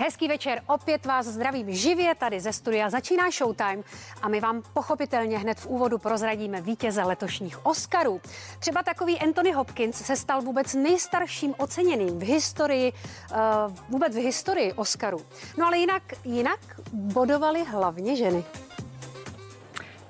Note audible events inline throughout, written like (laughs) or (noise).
Hezký večer, opět vás zdravím živě tady ze studia. Začíná Showtime a my vám pochopitelně hned v úvodu prozradíme vítěze letošních Oscarů. Třeba takový Anthony Hopkins se stal vůbec nejstarším oceněným v historii, uh, vůbec v historii Oscarů. No ale jinak, jinak bodovali hlavně ženy.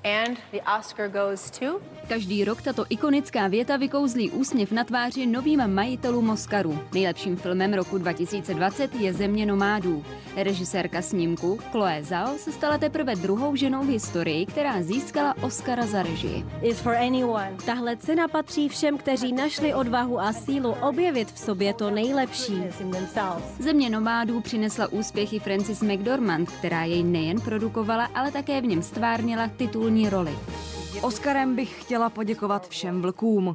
And the Oscar goes to Každý rok tato ikonická věta vykouzlí úsměv na tváři novým majitelům Oscaru. Nejlepším filmem roku 2020 je Země nomádů. Režisérka snímku Chloe Zhao se stala teprve druhou ženou v historii, která získala Oscara za režii. Tahle cena patří všem, kteří našli odvahu a sílu objevit v sobě to nejlepší. Země nomádů přinesla úspěchy Francis McDormand, která jej nejen produkovala, ale také v něm stvárnila titulní roli. Oscarem bych chtěla poděkovat všem vlkům.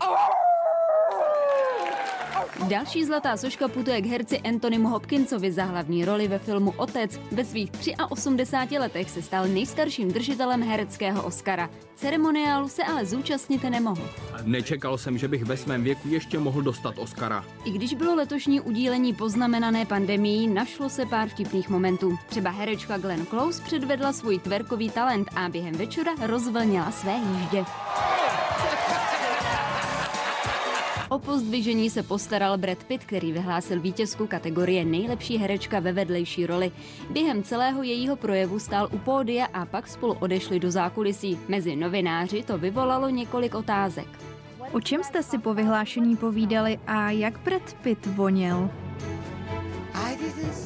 Další zlatá soška putuje k herci Anthonymu Hopkinsovi za hlavní roli ve filmu Otec. Ve svých 83 letech se stal nejstarším držitelem hereckého Oscara. Ceremoniálu se ale zúčastnit nemohl. Nečekal jsem, že bych ve svém věku ještě mohl dostat Oscara. I když bylo letošní udílení poznamenané pandemií, našlo se pár vtipných momentů. Třeba herečka Glenn Close předvedla svůj tverkový talent a během večera rozvlnila své jíždě. O pozdvižení se postaral Brad Pitt, který vyhlásil vítězku kategorie nejlepší herečka ve vedlejší roli. Během celého jejího projevu stál u pódia a pak spolu odešli do zákulisí. Mezi novináři to vyvolalo několik otázek. O čem jste si po vyhlášení povídali a jak Brad Pitt voněl?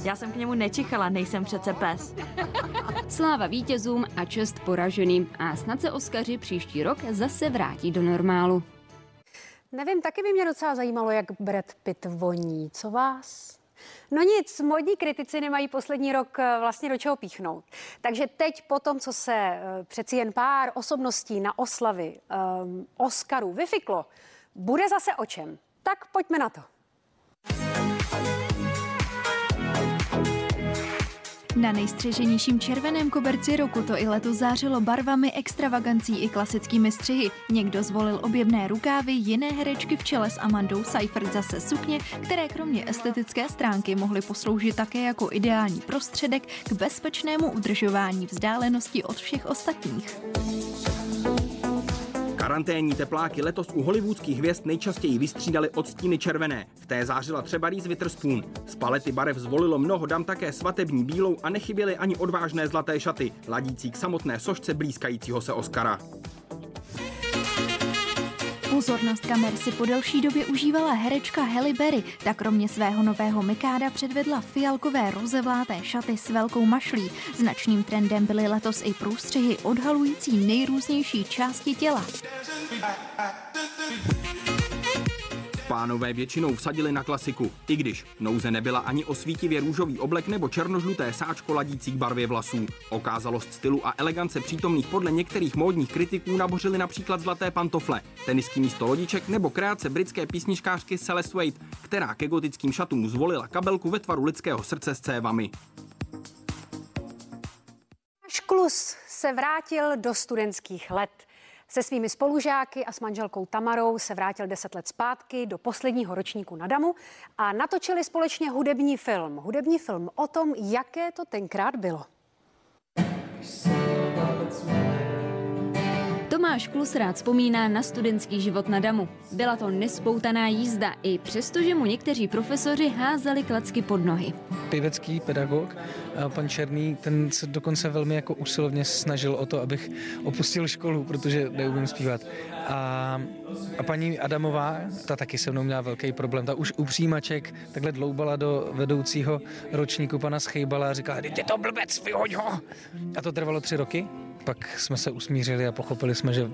Já jsem k němu nečichala, nejsem přece pes. Sláva vítězům a čest poraženým a snad se Oskaři příští rok zase vrátí do normálu. Nevím, taky by mě docela zajímalo, jak Brad Pitt voní. Co vás? No nic, modní kritici nemají poslední rok eh, vlastně do čeho píchnout. Takže teď po tom, co se eh, přeci jen pár osobností na oslavy um, Oscarů vyfiklo, bude zase o čem. Tak pojďme na to. Na nejstřeženějším červeném koberci roku to i letos zářilo barvami, extravagancí i klasickými střihy. Někdo zvolil objemné rukávy, jiné herečky v čele s Amandou Seifert zase sukně, které kromě estetické stránky mohly posloužit také jako ideální prostředek k bezpečnému udržování vzdálenosti od všech ostatních. Karanténní tepláky letos u hollywoodských hvězd nejčastěji vystřídali odstíny červené. V té zářila třeba Reese Witherspoon. Z palety barev zvolilo mnoho dam také svatební bílou a nechyběly ani odvážné zlaté šaty, ladící k samotné sošce blízkajícího se Oscara. Pozornost kamer si po delší době užívala herečka Halle Berry. Ta kromě svého nového mikáda předvedla fialkové rozevláté šaty s velkou mašlí. Značným trendem byly letos i průstřihy odhalující nejrůznější části těla. Pánové většinou vsadili na klasiku, i když nouze nebyla ani o svítivě růžový oblek nebo černožluté sáčko ladící k barvě vlasů. Okázalost stylu a elegance přítomných podle některých módních kritiků nabořili například zlaté pantofle, tenisky místo lodiček nebo kreace britské písničkářky Celeste Wade, která ke gotickým šatům zvolila kabelku ve tvaru lidského srdce s cévami. Šklus se vrátil do studentských let. Se svými spolužáky a s manželkou Tamarou se vrátil deset let zpátky do posledního ročníku na Damu a natočili společně hudební film. Hudební film o tom, jaké to tenkrát bylo. Tomáš Klus rád vzpomíná na studentský život na Damu. Byla to nespoutaná jízda, i přestože mu někteří profesoři házeli klacky pod nohy. Pěvecký pedagog, a pan Černý, ten se dokonce velmi jako usilovně snažil o to, abych opustil školu, protože neumím zpívat. A, a paní Adamová, ta taky se mnou měla velký problém. Ta už u přijímaček takhle dloubala do vedoucího ročníku pana Schejbala a říkala, ty to blbec, vyhoď ho! A to trvalo tři roky. Pak jsme se usmířili a pochopili jsme, že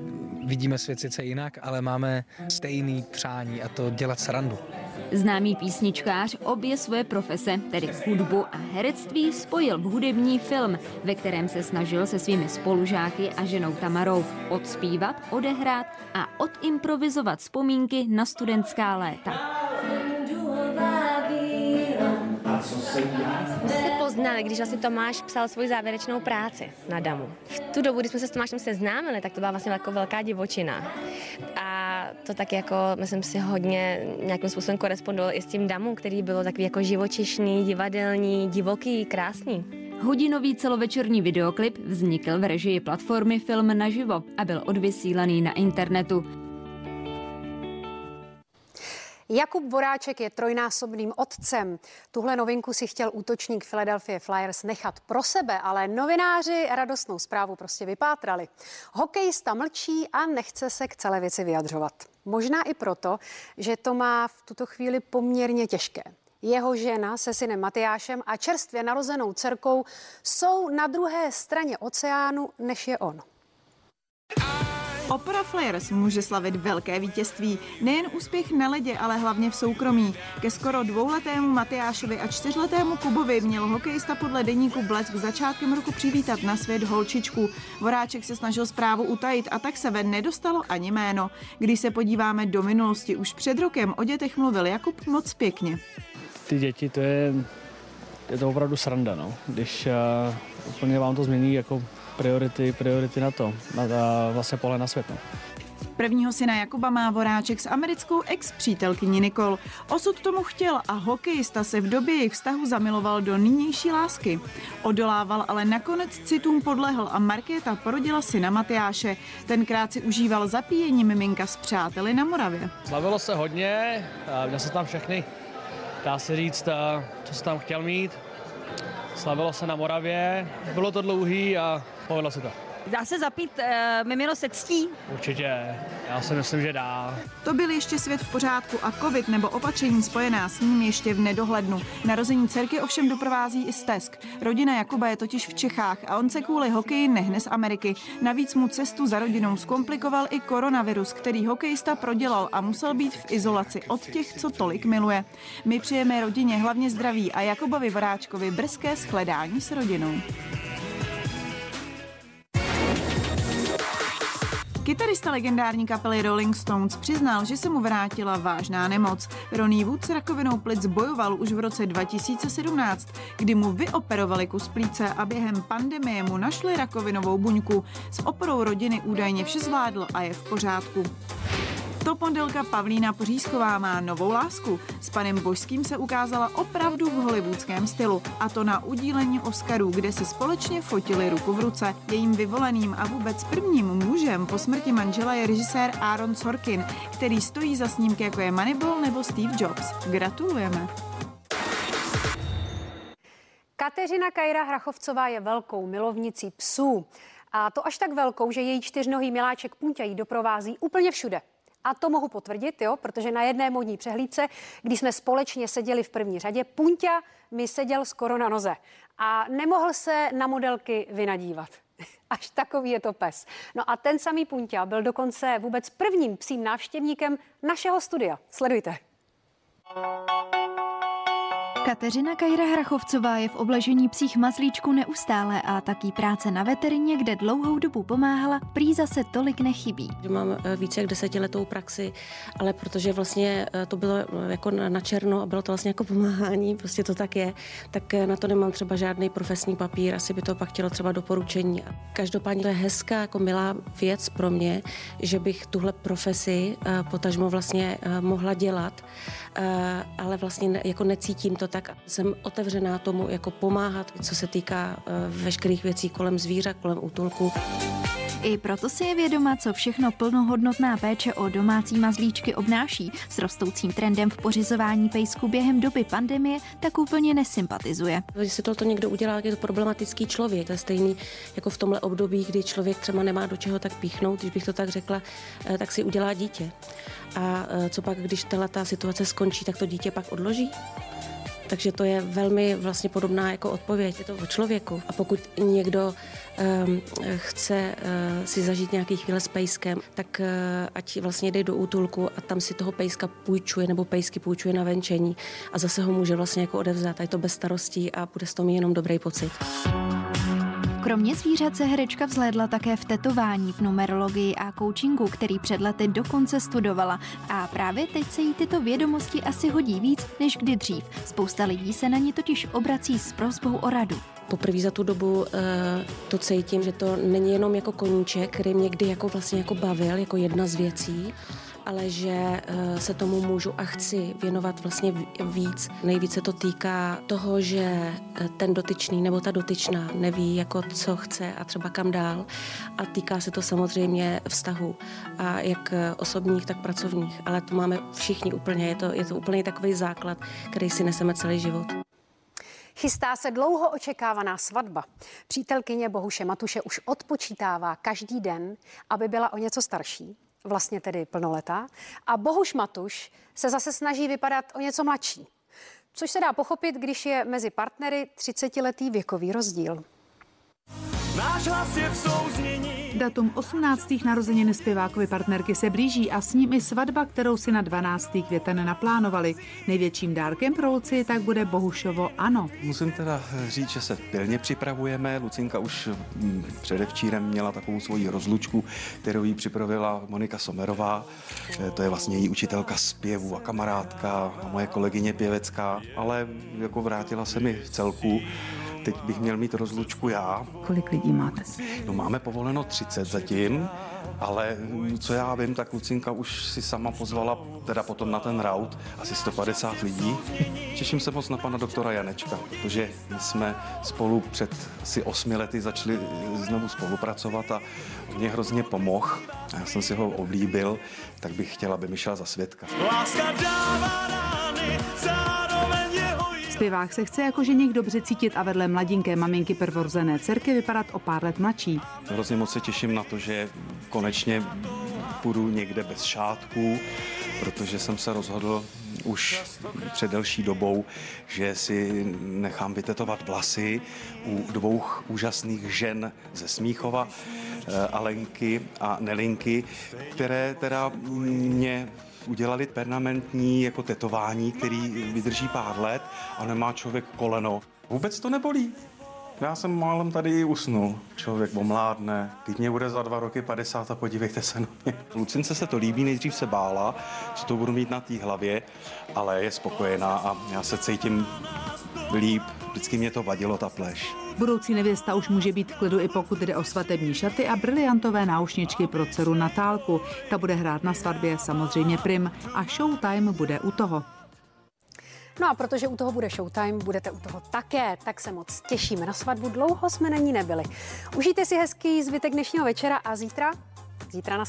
vidíme svět sice jinak, ale máme stejný přání a to dělat srandu. Známý písničkář obě svoje profese, tedy hudbu a herectví, spojil v hudební film, ve kterém se snažil se svými spolužáky a ženou Tamarou odspívat, odehrát a odimprovizovat vzpomínky na studentská léta. My se poznali, když vlastně Tomáš psal svoji závěrečnou práci na Damu. V tu dobu, kdy jsme se s Tomášem seznámili, tak to byla vlastně jako velká divočina. A to tak jako, myslím si, hodně nějakým způsobem korespondovalo i s tím Damu, který bylo takový jako živočišný, divadelní, divoký, krásný. Hodinový celovečerní videoklip vznikl v režii platformy Film naživo a byl odvysílaný na internetu. Jakub Voráček je trojnásobným otcem. Tuhle novinku si chtěl útočník Philadelphia Flyers nechat pro sebe, ale novináři radostnou zprávu prostě vypátrali. Hokejista mlčí a nechce se k celé věci vyjadřovat. Možná i proto, že to má v tuto chvíli poměrně těžké. Jeho žena se synem Matyášem a čerstvě narozenou dcerkou jsou na druhé straně oceánu, než je on. Opera Flyers může slavit velké vítězství. Nejen úspěch na ledě, ale hlavně v soukromí. Ke skoro dvouletému Matyášovi a čtyřletému Kubovi měl hokejista podle deníku Blesk začátkem roku přivítat na svět holčičku. Voráček se snažil zprávu utajit a tak se ven nedostalo ani jméno. Když se podíváme do minulosti, už před rokem o dětech mluvil Jakub moc pěkně. Ty děti, to je, je to opravdu sranda, no. Když uh, úplně vám to změní jako priority, priority na to, na, na vlastně pole na svět. No. Prvního syna Jakuba má Voráček s americkou ex-přítelkyní Nikol. Osud tomu chtěl a hokejista se v době jejich vztahu zamiloval do nynější lásky. Odolával, ale nakonec citům podlehl a Markéta porodila syna Matyáše. Tenkrát si užíval zapíjení miminka s přáteli na Moravě. Slavilo se hodně, měl se tam všechny, dá se říct, co jsem tam chtěl mít. Slavilo se na Moravě, bylo to dlouhý a povedlo se to. Dá se zapít uh, mimino se ctí? Určitě, já si myslím, že dá. To byl ještě svět v pořádku a covid nebo opatření spojená s ním ještě v nedohlednu. Narození dcerky ovšem doprovází i stesk. Rodina Jakuba je totiž v Čechách a on se kvůli hokeji nehne z Ameriky. Navíc mu cestu za rodinou zkomplikoval i koronavirus, který hokejista prodělal a musel být v izolaci od těch, co tolik miluje. My přejeme rodině hlavně zdraví a Jakubovi Voráčkovi brzké shledání s rodinou. Kytarista legendární kapely Rolling Stones přiznal, že se mu vrátila vážná nemoc. Ronnie Wood s rakovinou plic bojoval už v roce 2017, kdy mu vyoperovali kus plíce a během pandemie mu našli rakovinovou buňku. S oporou rodiny údajně vše zvládl a je v pořádku. Top modelka Pavlína Pořízková má novou lásku. S panem Božským se ukázala opravdu v hollywoodském stylu. A to na udílení Oscarů, kde si společně fotili ruku v ruce. Jejím vyvoleným a vůbec prvním mužem po smrti manžela je režisér Aaron Sorkin, který stojí za snímky jako je Moneyball nebo Steve Jobs. Gratulujeme. Kateřina Kajra Hrachovcová je velkou milovnicí psů. A to až tak velkou, že její čtyřnohý miláček Punťa jí doprovází úplně všude. A to mohu potvrdit, jo, protože na jedné modní přehlídce, když jsme společně seděli v první řadě, Punťa mi seděl skoro na noze a nemohl se na modelky vynadívat. (laughs) Až takový je to pes. No a ten samý Punťa byl dokonce vůbec prvním psím návštěvníkem našeho studia. Sledujte. Kateřina Kajra Hrachovcová je v obležení psích mazlíčku neustále a taky práce na veterině, kde dlouhou dobu pomáhala, prý zase tolik nechybí. Mám eh, více jak desetiletou praxi, ale protože vlastně eh, to bylo eh, jako na černo a bylo to vlastně jako pomáhání, prostě to tak je, tak na to nemám třeba žádný profesní papír, asi by to pak chtělo třeba doporučení. Každopádně to je hezká, jako milá věc pro mě, že bych tuhle profesi potažmo vlastně mohla dělat, ale vlastně jako necítím to tak jsem otevřená tomu jako pomáhat, co se týká eh, veškerých věcí kolem zvířat, kolem útulku. I proto si je vědoma, co všechno plnohodnotná péče o domácí mazlíčky obnáší. S rostoucím trendem v pořizování pejsku během doby pandemie tak úplně nesympatizuje. Když si to někdo udělá, je to problematický člověk. To je stejný jako v tomhle období, kdy člověk třeba nemá do čeho tak píchnout, když bych to tak řekla, eh, tak si udělá dítě. A eh, co pak, když ta situace skončí, tak to dítě pak odloží? Takže to je velmi vlastně podobná jako odpověď. Je to o člověku. A pokud někdo um, chce uh, si zažít nějaký chvíle s pejskem, tak uh, ať vlastně jde do útulku a tam si toho pejska půjčuje nebo pejsky půjčuje na venčení a zase ho může vlastně jako odevzat. A je to bez starostí a bude z toho jenom dobrý pocit. Kromě zvířat se herečka vzhlédla také v tetování, v numerologii a coachingu, který před lety dokonce studovala. A právě teď se jí tyto vědomosti asi hodí víc než kdy dřív. Spousta lidí se na ní totiž obrací s prosbou o radu. Poprvé za tu dobu uh, to cítím, že to není jenom jako koníček, který mě někdy jako vlastně jako bavil, jako jedna z věcí, ale že eh, se tomu můžu a chci věnovat vlastně víc. Nejvíce to týká toho, že eh, ten dotyčný nebo ta dotyčná neví, jako co chce a třeba kam dál. A týká se to samozřejmě vztahu a jak eh, osobních, tak pracovních. Ale to máme všichni úplně, je to, je to úplně takový základ, který si neseme celý život. Chystá se dlouho očekávaná svatba. Přítelkyně Bohuše Matuše už odpočítává každý den, aby byla o něco starší, vlastně tedy plnoletá. A Bohuš Matuš se zase snaží vypadat o něco mladší. Což se dá pochopit, když je mezi partnery 30-letý věkový rozdíl. Náš hlas je v souznění. Datum 18. narozeniny zpěvákovi partnerky se blíží a s ním i svatba, kterou si na 12. květen naplánovali. Největším dárkem pro Luci tak bude Bohušovo ano. Musím teda říct, že se pilně připravujeme. Lucinka už mm, předevčírem měla takovou svoji rozlučku, kterou jí připravila Monika Somerová. E, to je vlastně její učitelka zpěvu a kamarádka a moje kolegyně pěvecká, ale jako vrátila se mi v celku Teď bych měl mít rozlučku já. Kolik lidí máte? No máme povoleno 30 zatím, ale co já vím, tak Lucinka už si sama pozvala teda potom na ten rout asi 150 lidí. Těším se moc na pana doktora Janečka, protože my jsme spolu před asi osmi lety začali znovu spolupracovat a mě hrozně pomohl. Já jsem si ho oblíbil, tak bych chtěla, aby mi šel za svědka. Láska dává rány, Zpěvák se chce jako ženich dobře cítit a vedle mladinké maminky prvorozené dcerky vypadat o pár let mladší. Hrozně moc se těším na to, že konečně půjdu někde bez šátku, protože jsem se rozhodl už před delší dobou, že si nechám vytetovat vlasy u dvou úžasných žen ze Smíchova, eh, Alenky a Nelinky, které teda mě udělali permanentní jako tetování, který vydrží pár let a nemá člověk koleno. Vůbec to nebolí. Já jsem málem tady usnul. Člověk omládne. Mě bude za dva roky 50 a podívejte se na mě. Lucince se to líbí, nejdřív se bála, co to budu mít na té hlavě, ale je spokojená a já se cítím líp. Vždycky mě to vadilo, ta pleš. Budoucí nevěsta už může být v klidu i pokud jde o svatební šaty a briliantové náušničky pro dceru Natálku. Ta bude hrát na svatbě samozřejmě prim a Showtime bude u toho. No a protože u toho bude Showtime, budete u toho také, tak se moc těšíme na svatbu. Dlouho jsme na ní nebyli. Užijte si hezký zbytek dnešního večera a zítra, zítra na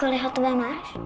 úkoly hotové máš?